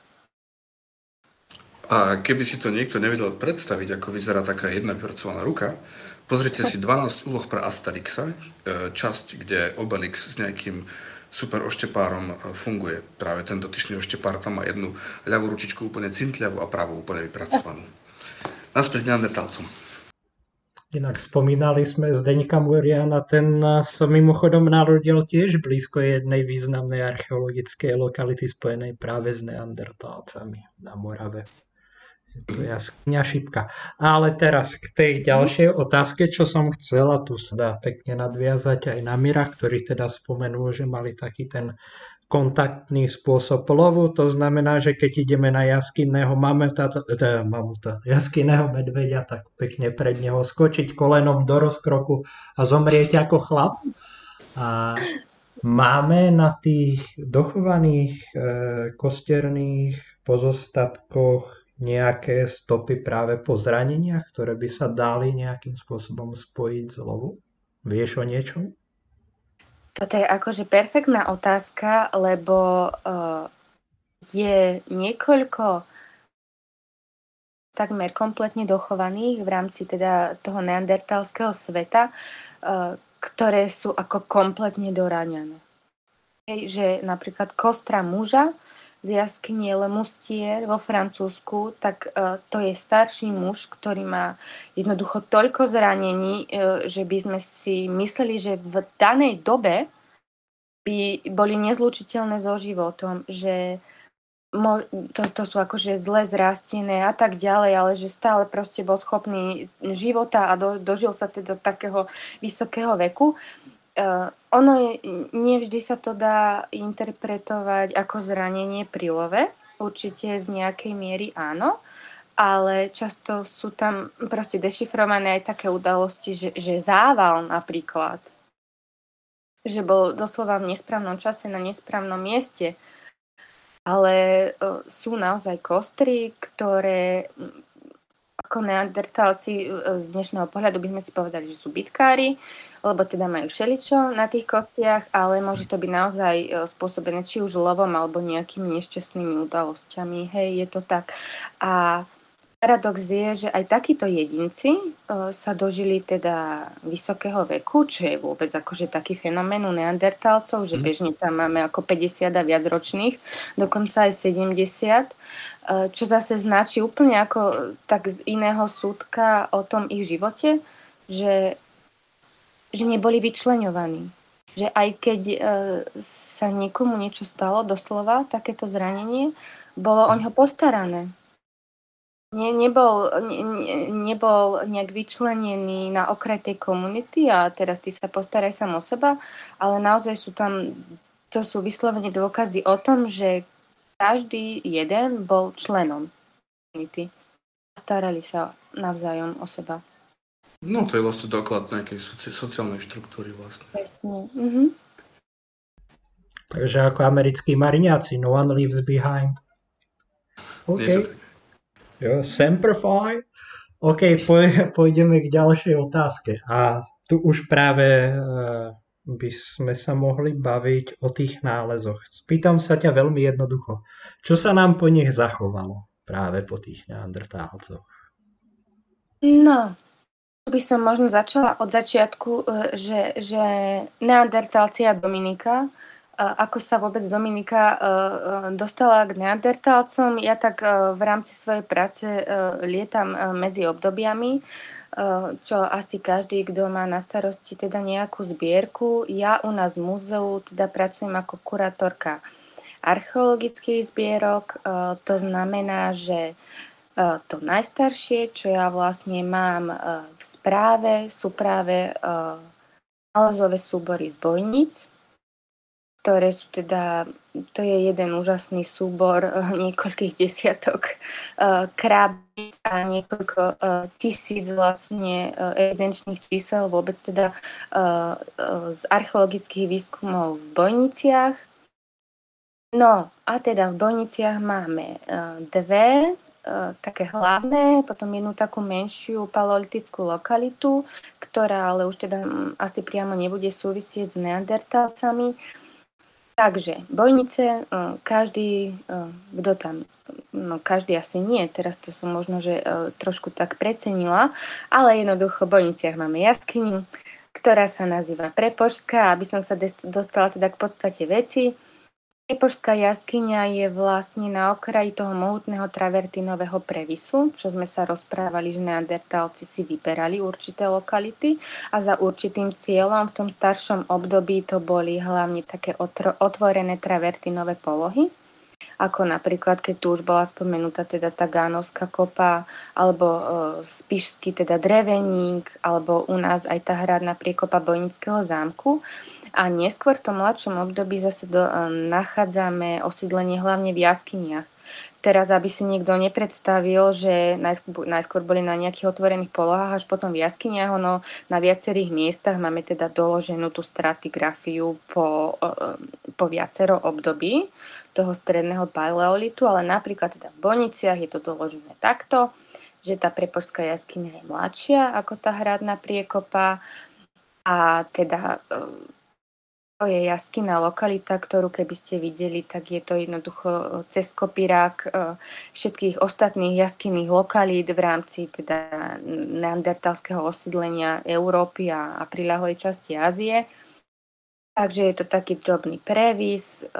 A keby si to niekto nevedel predstaviť, ako vyzerá taká jedna vypracovaná ruka, pozrite si 12 úloh pre Asterixa, e, časť, kde Obelix s nejakým super oštepárom e, funguje. Práve ten dotyčný oštepár tam má jednu ľavú ručičku úplne cintľavú a pravú úplne vypracovanú. Naspäť neandertalcom. Inak spomínali sme Zdeňka Muriana, ten sa mimochodom narodil tiež blízko jednej významnej archeologickej lokality spojenej práve s neandertálcami na Morave. Jaskyňa šipka. Ale teraz k tej ďalšej otázke, čo som chcela, tu sa pekne nadviazať aj na Mira, ktorý teda spomenul, že mali taký ten kontaktný spôsob lovu. To znamená, že keď ideme na jaskinného mamuta, teda mamuta, jaskinného medvedia, tak pekne pred neho skočiť kolenom do rozkroku a zomrieť ako chlap. A máme na tých dochovaných e, kosterných pozostatkoch nejaké stopy práve po zraneniach, ktoré by sa dali nejakým spôsobom spojiť z lovu? Vieš o niečom? Toto je akože perfektná otázka, lebo uh, je niekoľko takmer kompletne dochovaných v rámci teda toho neandertalského sveta, uh, ktoré sú ako kompletne doráňané. Hej, že napríklad kostra muža z jaskynie Lemustier vo Francúzsku, tak uh, to je starší muž, ktorý má jednoducho toľko zranení, uh, že by sme si mysleli, že v danej dobe by boli nezlučiteľné so životom, že to, to sú akože zle zrastené a tak ďalej, ale že stále proste bol schopný života a do, dožil sa teda takého vysokého veku. Uh, ono je, nevždy sa to dá interpretovať ako zranenie pri love, určite z nejakej miery áno, ale často sú tam proste dešifrované aj také udalosti, že, že zával napríklad, že bol doslova v nesprávnom čase na nesprávnom mieste, ale uh, sú naozaj kostry, ktoré ako neandertálci z dnešného pohľadu by sme si povedali, že sú bitkári, lebo teda majú všeličo na tých kostiach, ale môže to byť naozaj spôsobené či už lovom alebo nejakými nešťastnými udalosťami. Hej, je to tak. A Paradox je, že aj takíto jedinci uh, sa dožili teda vysokého veku, čo je vôbec akože taký fenomén u neandertálcov, že mhm. bežne tam máme ako 50 a viac ročných, dokonca aj 70, uh, čo zase značí úplne ako tak z iného súdka o tom ich živote, že, že neboli vyčleňovaní. Že aj keď uh, sa niekomu niečo stalo, doslova, takéto zranenie, bolo o ňo postarané nie, nebol, ne, nebol nejak vyčlenený na okraj tej komunity a teraz ty sa postaraj sám o seba, ale naozaj sú tam, to sú vyslovene dôkazy o tom, že každý jeden bol členom komunity. Starali sa navzájom o seba. No to je vlastne doklad nejakej soci- sociálnej štruktúry vlastne. Presne. Mm-hmm. Takže ako americkí mariňáci, no one leaves behind. Okay. Jo, Semperfi. OK, pôjdeme k ďalšej otázke. A tu už práve uh, by sme sa mohli baviť o tých nálezoch. Spýtam sa ťa veľmi jednoducho. Čo sa nám po nich zachovalo práve po tých neandrtálcoch? No, by som možno začala od začiatku, e, že, že neandertálci a Dominika ako sa vôbec Dominika e, e, dostala k neandertálcom. Ja tak e, v rámci svojej práce lietam medzi obdobiami, čo asi každý, kto má na starosti teda nejakú zbierku. Ja u nás v múzeu teda pracujem ako kurátorka archeologických zbierok. To znamená, že to najstaršie, čo ja vlastne mám v správe, sú práve nálezové súbory z bojnic, ktoré sú teda, to je jeden úžasný súbor niekoľkých desiatok uh, krabíc a niekoľko uh, tisíc vlastne uh, evidenčných čísel vôbec teda z archeologických výskumov v Bojniciach. No a teda v Bojniciach máme dve také hlavné, potom jednu takú menšiu paleolitickú lokalitu, ktorá ale už teda asi priamo nebude súvisieť s neandertálcami, Takže bojnice, eh, každý, eh, kto tam, no každý asi nie, teraz to som možno, že eh, trošku tak precenila, ale jednoducho v bojniciach máme jaskyňu, ktorá sa nazýva Prepožská, aby som sa dostala teda k podstate veci. Epožská jaskyňa je vlastne na okraji toho mohutného travertinového previsu, čo sme sa rozprávali, že neandertálci si vyberali určité lokality a za určitým cieľom v tom staršom období to boli hlavne také otvorené travertinové polohy, ako napríklad, keď tu už bola spomenutá teda tá Gánovská kopa, alebo e, Spišský teda dreveník, alebo u nás aj tá hradná priekopa Bojnického zámku. A neskôr v tom mladšom období zase do, e, nachádzame osídlenie hlavne v jaskyniach. Teraz, aby si niekto nepredstavil, že najskôr, najskôr boli na nejakých otvorených polohách, až potom v jaskyniach, ono na viacerých miestach máme teda doloženú tú stratigrafiu po, e, po viacero období toho stredného paleolitu, ale napríklad teda v Boniciach je to doložené takto, že tá prepožská jaskyňa je mladšia ako tá hradná priekopa a teda e, to je jaskyná lokalita, ktorú keby ste videli, tak je to jednoducho e, cez kopírák e, všetkých ostatných jaskyných lokalít v rámci teda neandertalského osídlenia Európy a, a priľahlej časti Ázie. Takže je to taký drobný previs e,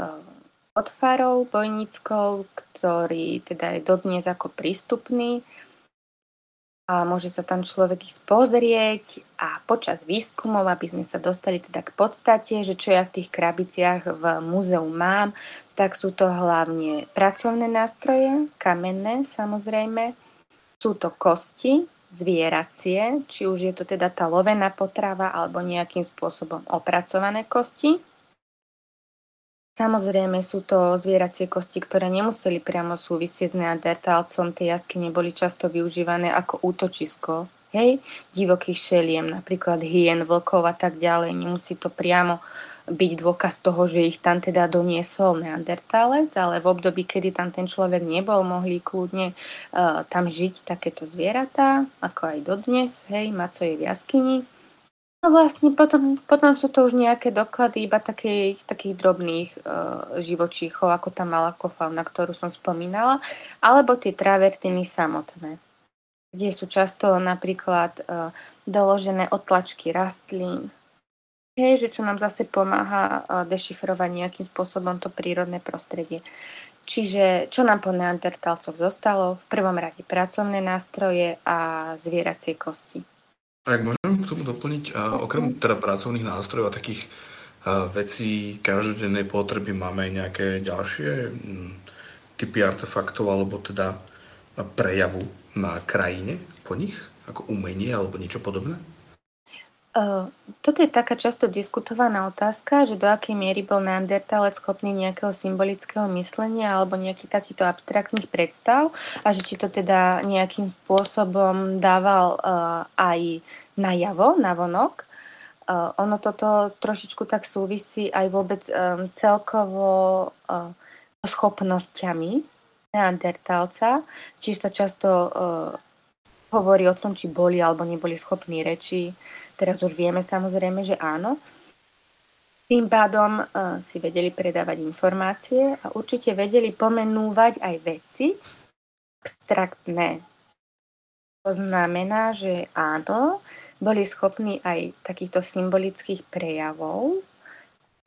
od farov bojníckov, ktorý teda je dodnes ako prístupný a môže sa tam človek ísť pozrieť a počas výskumov, aby sme sa dostali teda k podstate, že čo ja v tých krabiciach v múzeu mám, tak sú to hlavne pracovné nástroje, kamenné samozrejme, sú to kosti, zvieracie, či už je to teda tá lovená potrava alebo nejakým spôsobom opracované kosti. Samozrejme sú to zvieracie kosti, ktoré nemuseli priamo súvisieť s neandertálcom. Tie jaskyne boli často využívané ako útočisko hej, divokých šeliem, napríklad hien, vlkov a tak ďalej. Nemusí to priamo byť dôkaz toho, že ich tam teda doniesol neandertálec, ale v období, kedy tam ten človek nebol, mohli kľudne uh, tam žiť takéto zvieratá, ako aj dodnes, hej, maco je v jaskyni. No vlastne potom, potom sú to už nejaké doklady iba takých, takých drobných uh, živočíchov, ako tá malakofauna, ktorú som spomínala, alebo tie travertiny samotné, kde sú často napríklad uh, doložené otlačky rastlín, hej, že čo nám zase pomáha uh, dešifrovať nejakým spôsobom to prírodné prostredie. Čiže čo nám po neandertalcoch zostalo? V prvom rade pracovné nástroje a zvieracie kosti. Ak môžem k tomu doplniť, a okrem teda pracovných nástrojov a takých a vecí každodennej potreby máme aj nejaké ďalšie m, typy artefaktov alebo teda prejavu na krajine po nich, ako umenie alebo niečo podobné? Uh, toto je taká často diskutovaná otázka, že do akej miery bol neandertálec schopný nejakého symbolického myslenia alebo nejakých takýchto abstraktných predstav a že či to teda nejakým spôsobom dával uh, aj najavo, navonok. Uh, ono toto trošičku tak súvisí aj vôbec um, celkovo uh, schopnosťami neandertálca, čiže sa často uh, hovorí o tom, či boli alebo neboli schopní reči, Teraz už vieme samozrejme, že áno. Tým pádom uh, si vedeli predávať informácie a určite vedeli pomenúvať aj veci abstraktné. To znamená, že áno, boli schopní aj takýchto symbolických prejavov,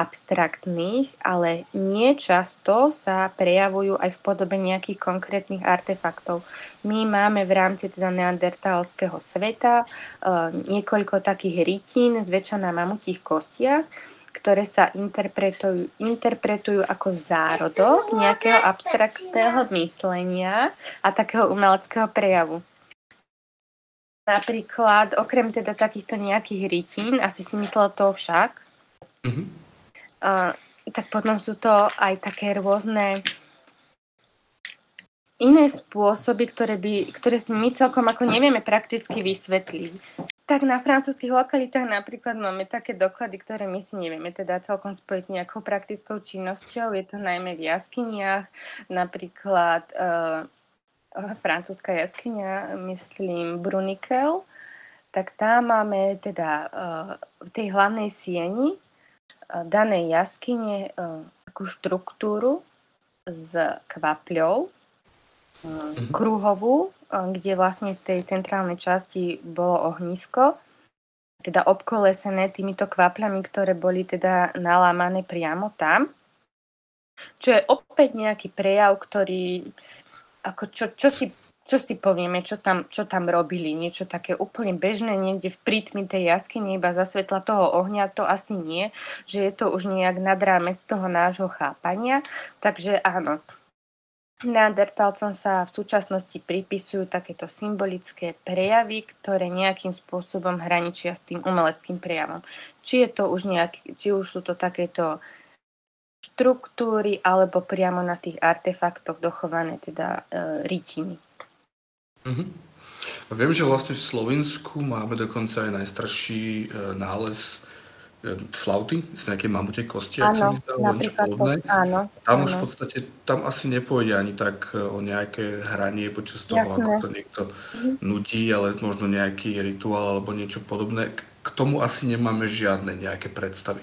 abstraktných, ale nie často sa prejavujú aj v podobe nejakých konkrétnych artefaktov. My máme v rámci teda neandertalského sveta uh, niekoľko takých rytín, zväčša na mamutích kostiach, ktoré sa interpretujú, interpretujú ako zárodok nejakého abstraktného myslenia a takého umeleckého prejavu. Napríklad, okrem teda takýchto nejakých rytín, asi si myslel to však, mm-hmm Tak potom sú to aj také rôzne iné spôsoby, ktoré, by, ktoré si my celkom ako nevieme prakticky vysvetliť. Tak na francúzských lokalitách napríklad máme také doklady, ktoré my si nevieme teda celkom spojiť s nejakou praktickou činnosťou. Je to najmä v jaskyniach, napríklad uh, francúzska jaskyňa, myslím Brunikel, tak tam máme teda uh, v tej hlavnej sieni danej jaskyne takú štruktúru s kvapľou, mm-hmm. kruhovú, kde vlastne v tej centrálnej časti bolo ohnisko, teda obkolesené týmito kvapľami, ktoré boli teda nalámané priamo tam. Čo je opäť nejaký prejav, ktorý ako čo, čo si čo si povieme, čo tam, čo tam robili, niečo také úplne bežné, niekde v prítmi tej jaskyne, iba za svetla toho ohňa, to asi nie, že je to už nejak nad rámec toho nášho chápania. Takže áno, Neandertalcom sa v súčasnosti pripisujú takéto symbolické prejavy, ktoré nejakým spôsobom hraničia s tým umeleckým prejavom. Či, je to už nejak, či už sú to takéto štruktúry, alebo priamo na tých artefaktoch dochované teda e, rytiny. Uh-huh. A viem, že vlastne v Slovensku máme dokonca aj najstarší e, nález e, flauty z nejakej mamutej kosti, ak sa mi zdá, alebo niečo podobné. Áno, tam áno. už v podstate, tam asi nepôjde ani tak e, o nejaké hranie počas toho, Jasné. ako to niekto uh-huh. nutí, ale možno nejaký rituál alebo niečo podobné. K, k tomu asi nemáme žiadne nejaké predstavy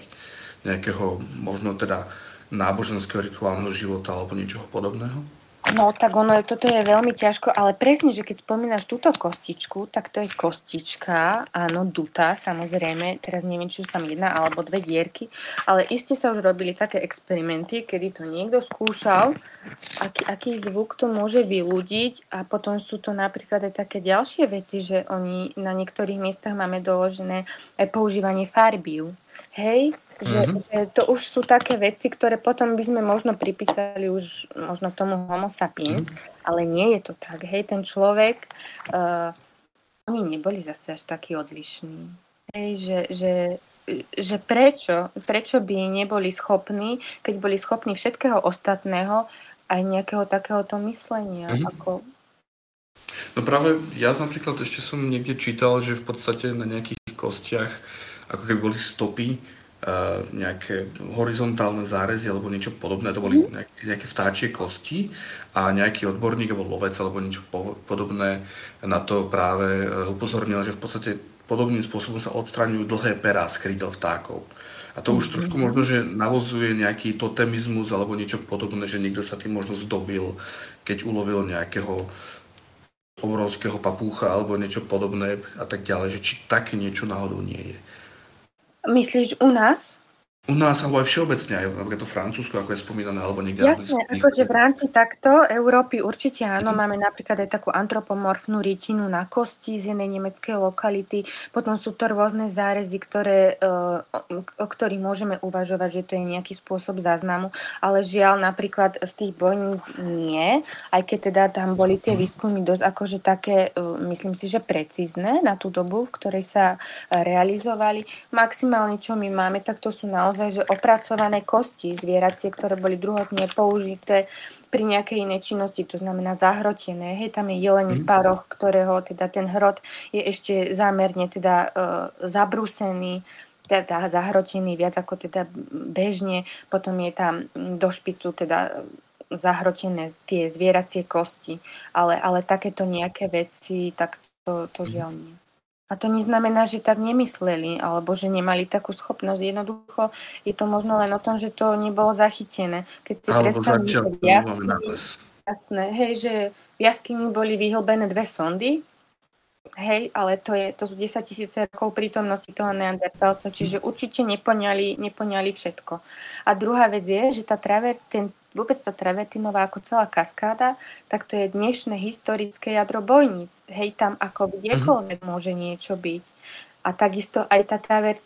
nejakého možno teda náboženského rituálneho života alebo niečoho podobného. No tak ono, toto je veľmi ťažko, ale presne, že keď spomínaš túto kostičku, tak to je kostička, áno, dutá, samozrejme, teraz neviem, či sú tam jedna alebo dve dierky, ale iste sa už robili také experimenty, kedy to niekto skúšal, aký, aký zvuk to môže vyľudiť a potom sú to napríklad aj také ďalšie veci, že oni na niektorých miestach máme doložené aj používanie farbiu. Hej, že, mm-hmm. že to už sú také veci, ktoré potom by sme možno pripísali už možno tomu homo sapiens, mm-hmm. ale nie je to tak. Hej, ten človek, uh, oni neboli zase až takí odlišní. Hej, že, že, že prečo, prečo by neboli schopní, keď boli schopní všetkého ostatného, aj nejakého takéhoto myslenia. Mm-hmm. Ako... No práve ja napríklad ešte som niekde čítal, že v podstate na nejakých kostiach ako keby boli stopy nejaké horizontálne zárezy alebo niečo podobné, to boli mhm. nejaké, nejaké vtáčie kosti a nejaký odborník alebo lovec alebo niečo podobné na to práve upozornil, že v podstate podobným spôsobom sa odstraňujú dlhé perá z krídel vtákov. A to už mhm. trošku možno, že navozuje nejaký totemizmus alebo niečo podobné, že niekto sa tým možno zdobil, keď ulovil nejakého obrovského papúcha alebo niečo podobné a tak ďalej, že či také niečo náhodou nie je. Myslíš u nás? U nás, alebo aj všeobecne, aj napríklad to Francúzsko, ako je spomínané, alebo niekde. Jasne, akože v rámci takto Európy určite áno, máme napríklad aj takú antropomorfnú rytinu na kosti z jednej nemeckej lokality, potom sú to rôzne zárezy, ktoré, e, o ktorých môžeme uvažovať, že to je nejaký spôsob záznamu, ale žiaľ napríklad z tých bojníc nie, aj keď teda tam boli tie výskumy dosť akože také, e, myslím si, že precízne na tú dobu, v ktorej sa realizovali. Maximálne, čo my máme, tak to sú naozaj naozaj že opracované kosti zvieracie, ktoré boli druhotne použité pri nejakej inej činnosti, to znamená zahrotené. Hej, tam je jelení mm. paroch, ktorého teda ten hrot je ešte zámerne teda e, zabrúsený, teda zahrotený viac ako teda bežne. Potom je tam do špicu teda zahrotené tie zvieracie kosti, ale, ale takéto nejaké veci, tak to, to žiaľ nie. A to neznamená, že tak nemysleli, alebo že nemali takú schopnosť. Jednoducho je to možno len o tom, že to nebolo zachytené. Keď si alebo začiatku jasné, hej, že v jaskyni boli vyhlbené dve sondy, hej, ale to, je, to sú 10 tisíce rokov prítomnosti toho neandertalca, čiže určite nepoňali, nepoňali všetko. A druhá vec je, že tá traver, ten vôbec tá travertinová ako celá kaskáda, tak to je dnešné historické jadro bojníc. Hej, tam ako kdekoľvek mm-hmm. môže niečo byť. A takisto aj tá travert,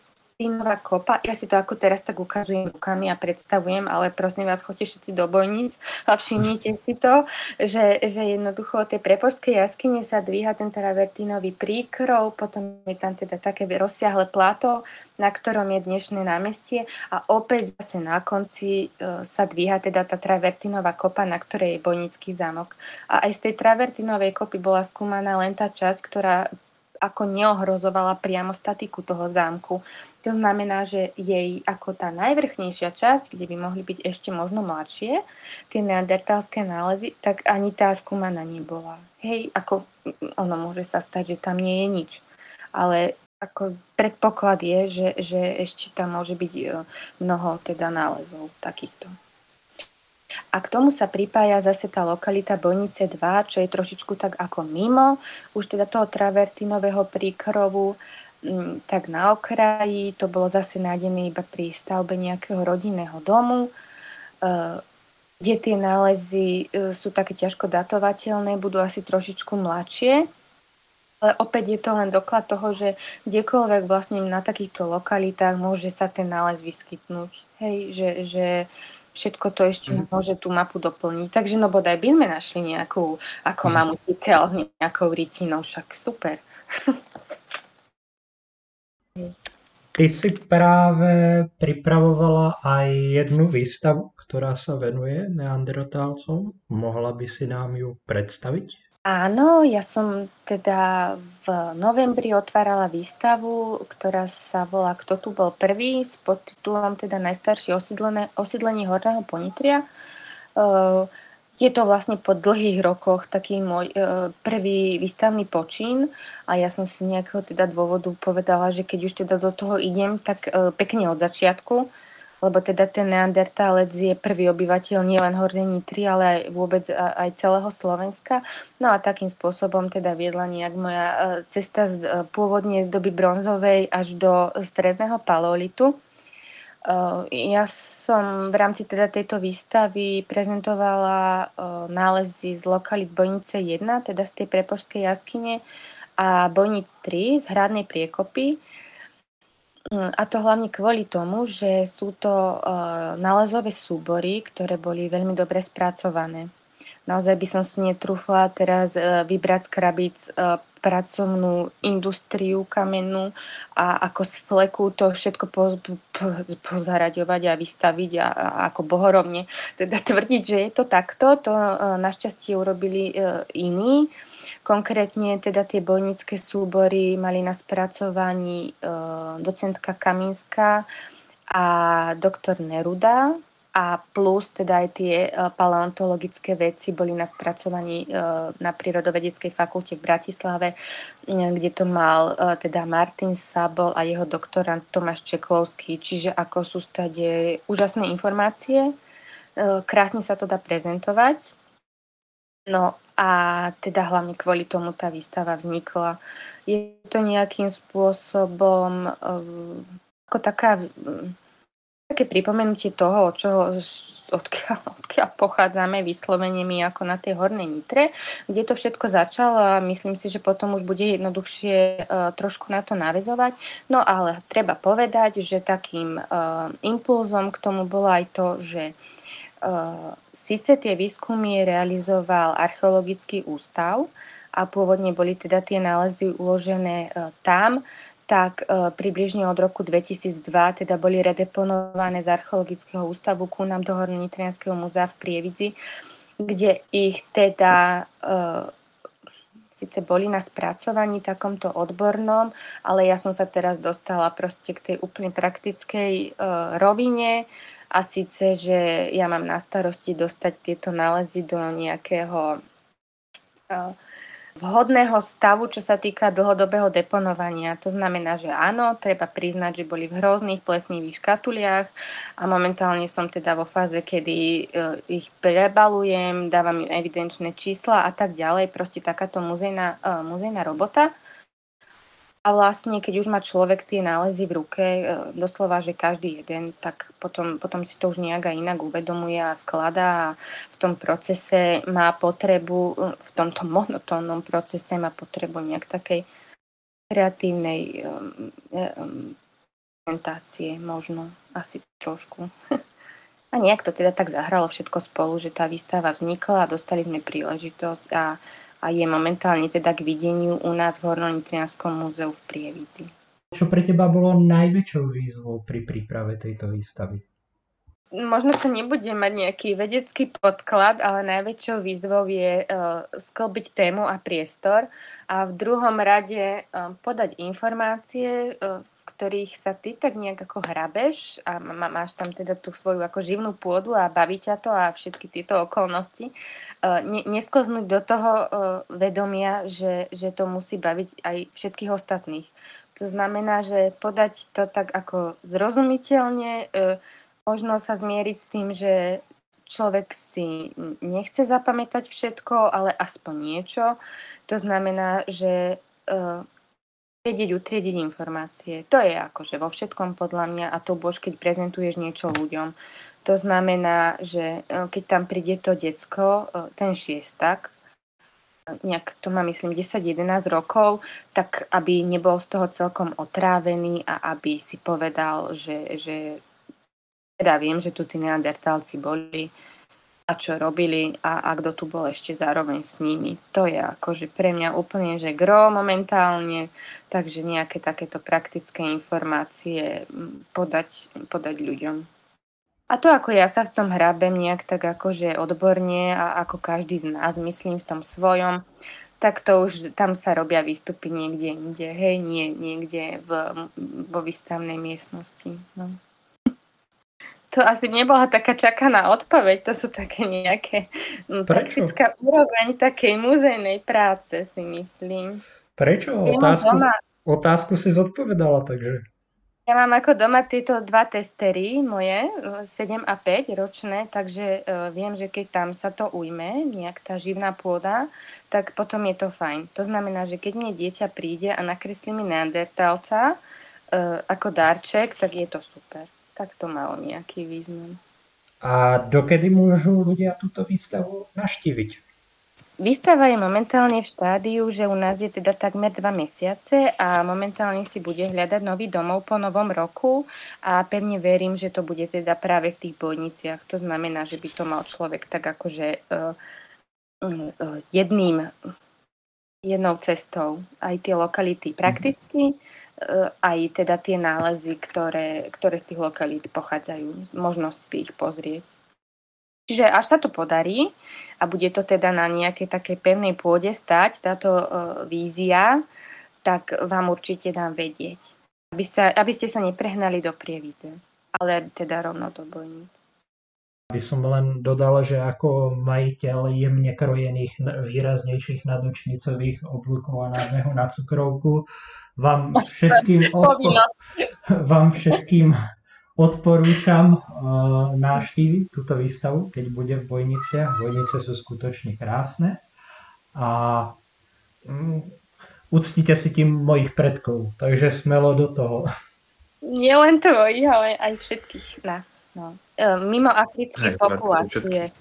Martinová kopa, ja si to ako teraz tak ukazujem rukami a predstavujem, ale prosím vás, choďte všetci do bojníc a všimnite si to, že, že jednoducho od tej preporskej jaskyne sa dvíha ten travertínový príkrov, potom je tam teda také rozsiahle plato, na ktorom je dnešné námestie a opäť zase na konci e, sa dvíha teda tá travertinová kopa, na ktorej je bojnický zámok. A aj z tej travertinovej kopy bola skúmaná len tá časť, ktorá ako neohrozovala priamo statiku toho zámku. To znamená, že jej ako tá najvrchnejšia časť, kde by mohli byť ešte možno mladšie, tie neandertalské nálezy, tak ani tá skúmaná nebola. Hej, ako ono môže sa stať, že tam nie je nič. Ale ako predpoklad je, že, že ešte tam môže byť e, mnoho teda nálezov takýchto. A k tomu sa pripája zase tá lokalita Bojnice 2, čo je trošičku tak ako mimo, už teda toho travertinového príkrovu, Mm, tak na okraji, to bolo zase nájdené iba pri stavbe nejakého rodinného domu, e, kde tie nálezy e, sú také ťažko datovateľné, budú asi trošičku mladšie, ale opäť je to len doklad toho, že kdekoľvek vlastne na takýchto lokalitách môže sa ten nález vyskytnúť. Hej, že, že všetko to ešte mm. môže tú mapu doplniť. Takže no bodaj by sme našli nejakú, ako mhm. mamu s nejakou rytinou, však super. Ty si práve pripravovala aj jednu výstavu, ktorá sa venuje neandertálcom. Mohla by si nám ju predstaviť? Áno, ja som teda v novembri otvárala výstavu, ktorá sa volá Kto tu bol prvý s podtitulom teda Najstaršie osídlenie Horného Ponitria. Uh, je to vlastne po dlhých rokoch taký môj e, prvý výstavný počín a ja som si nejakého teda dôvodu povedala, že keď už teda do toho idem, tak e, pekne od začiatku, lebo teda ten neandertálec je prvý obyvateľ nielen Hornej Nitry, ale aj vôbec aj celého Slovenska. No a takým spôsobom teda viedla nejak moja e, cesta z e, pôvodne doby bronzovej až do stredného paleolitu. Ja som v rámci teda tejto výstavy prezentovala nálezy z lokalit Bojnice 1, teda z tej prepožskej jaskyne a Bojnic 3 z hradnej priekopy. Mm, a to hlavne kvôli tomu, že sú to nálezové súbory, ktoré boli veľmi dobre spracované. Naozaj by som si netrúfla teraz e, vybrať z krabíc e, pracovnú industriu kamennú a ako z fleku to všetko po, po, pozaraďovať a vystaviť a, a ako bohorovne. Teda tvrdiť, že je to takto, to e, našťastie urobili e, iní. Konkrétne teda tie bojnické súbory mali na spracovaní e, docentka Kaminská, a doktor Neruda, a plus teda aj tie paleontologické veci boli na spracovaní na Prírodovedeckej fakulte v Bratislave, kde to mal teda Martin Sabol a jeho doktorant Tomáš Čeklovský. Čiže ako sú stade úžasné informácie, krásne sa to dá prezentovať. No a teda hlavne kvôli tomu tá výstava vznikla. Je to nejakým spôsobom ako taká také pripomenutie toho, čo, odkiaľ, odkiaľ pochádzame vyslovene ako na tej hornej nitre, kde to všetko začalo a myslím si, že potom už bude jednoduchšie uh, trošku na to navezovať. No ale treba povedať, že takým uh, impulzom k tomu bolo aj to, že uh, síce tie výskumy realizoval archeologický ústav a pôvodne boli teda tie nálezy uložené tam, tak e, približne od roku 2002 teda boli redeponované z Archeologického ústavu ku nám do Hornitrianského múzea v Prievidzi, kde ich teda e, síce boli na spracovaní takomto odbornom, ale ja som sa teraz dostala proste k tej úplne praktickej e, rovine a síce, že ja mám na starosti dostať tieto nálezy do nejakého vhodného stavu, čo sa týka dlhodobého deponovania. To znamená, že áno, treba priznať, že boli v hrozných plesnivých škatuliach a momentálne som teda vo fáze, kedy e, ich prebalujem, dávam im evidenčné čísla a tak ďalej. Proste takáto muzejná, e, muzejná robota. A vlastne, keď už má človek tie nálezy v ruke, e, doslova, že každý jeden, tak potom, potom si to už nejak aj inak uvedomuje a skladá a v tom procese má potrebu, e, v tomto monotónnom procese má potrebu nejak takej kreatívnej um, prezentácie, možno, asi trošku. A nejak to teda tak zahralo všetko spolu, že tá výstava vznikla a dostali sme príležitosť a a je momentálne teda k videniu u nás v Hornonitrianskom múzeu v Prievidzi. Čo pre teba bolo najväčšou výzvou pri príprave tejto výstavy? Možno to nebude mať nejaký vedecký podklad, ale najväčšou výzvou je uh, sklbiť tému a priestor a v druhom rade uh, podať informácie, uh, ktorých sa ty tak nejak ako hrabeš a máš tam teda tú svoju ako živnú pôdu a baví ťa to a všetky tieto okolnosti, e, ne, nesklznúť do toho e, vedomia, že, že to musí baviť aj všetkých ostatných. To znamená, že podať to tak ako zrozumiteľne, e, možno sa zmieriť s tým, že človek si nechce zapamätať všetko, ale aspoň niečo. To znamená, že vedieť utriediť informácie. To je akože vo všetkom podľa mňa a to bož, keď prezentuješ niečo ľuďom. To znamená, že e, keď tam príde to decko, e, ten šiestak, nejak to má myslím 10-11 rokov, tak aby nebol z toho celkom otrávený a aby si povedal, že, že teda viem, že tu tí neandertálci boli, a čo robili a, a kto tu bol ešte zároveň s nimi. To je akože pre mňa úplne, že gro momentálne, takže nejaké takéto praktické informácie podať, podať ľuďom. A to, ako ja sa v tom hrabem nejak tak akože odborne a ako každý z nás, myslím, v tom svojom, tak to už tam sa robia výstupy niekde inde, hej, nie niekde v, vo výstavnej miestnosti. No to asi nebola taká čakaná odpoveď, to sú také nejaké no, praktická úroveň takej muzejnej práce, si myslím. Prečo? Otázku, doma, otázku si zodpovedala, takže... Ja mám ako doma tieto dva testery moje, 7 a 5 ročné, takže uh, viem, že keď tam sa to ujme, nejak tá živná pôda, tak potom je to fajn. To znamená, že keď mne dieťa príde a nakreslí mi neandertálca uh, ako darček, tak je to super tak to malo nejaký význam. A dokedy môžu ľudia túto výstavu naštíviť? Výstava je momentálne v štádiu, že u nás je teda takmer dva mesiace a momentálne si bude hľadať nový domov po novom roku a pevne verím, že to bude teda práve v tých bojniciach. To znamená, že by to mal človek tak akože uh, uh, jedným, jednou cestou aj tie lokality prakticky, E, aj teda tie nálezy, ktoré, ktoré z tých lokalít pochádzajú, možnosť si ich pozrieť. Čiže až sa to podarí a bude to teda na nejakej takej pevnej pôde stať, táto uh, vízia, tak vám určite dám vedieť, aby, sa, aby ste sa neprehnali do prievidze. ale teda rovno do bojnic. By som len dodal, že ako majiteľ jemne krojených, výraznejších nadočnicových oblúkov a nábehu na cukrovku, vám všetkým, odpo- vám všetkým odporúčam uh, návštíviť túto výstavu, keď bude v Bojniciach. Bojnice sú skutočne krásne a um, uctite si tým mojich predkov, takže smelo do toho. Nie len tvojich, ale aj všetkých nás. No. E, mimo africké populácie.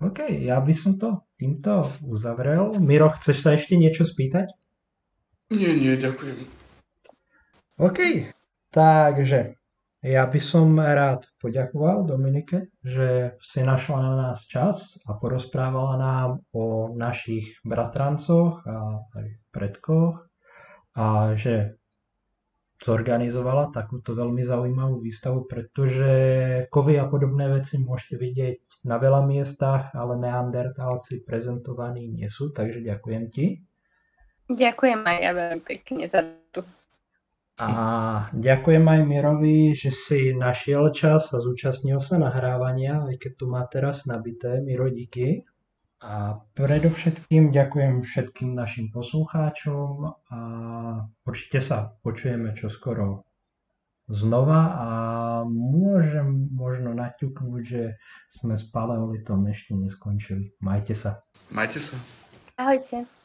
OK, ja by som to týmto uzavrel. Miro, chceš sa ešte niečo spýtať? Nie, nie, ďakujem. OK, takže ja by som rád poďakoval Dominike, že si našla na nás čas a porozprávala nám o našich bratrancoch a aj predkoch a že zorganizovala takúto veľmi zaujímavú výstavu, pretože kovy a podobné veci môžete vidieť na veľa miestach, ale neandertálci prezentovaní nie sú, takže ďakujem ti. Ďakujem aj ja veľmi pekne za to. A ďakujem aj Mirovi, že si našiel čas a zúčastnil sa nahrávania, aj keď tu má teraz nabité. Miro, díky. A predovšetkým ďakujem všetkým našim poslucháčom a určite sa počujeme čoskoro znova a môžem možno naťuknúť, že sme s paleolitom ešte neskončili. Majte sa. Majte sa. Ahojte.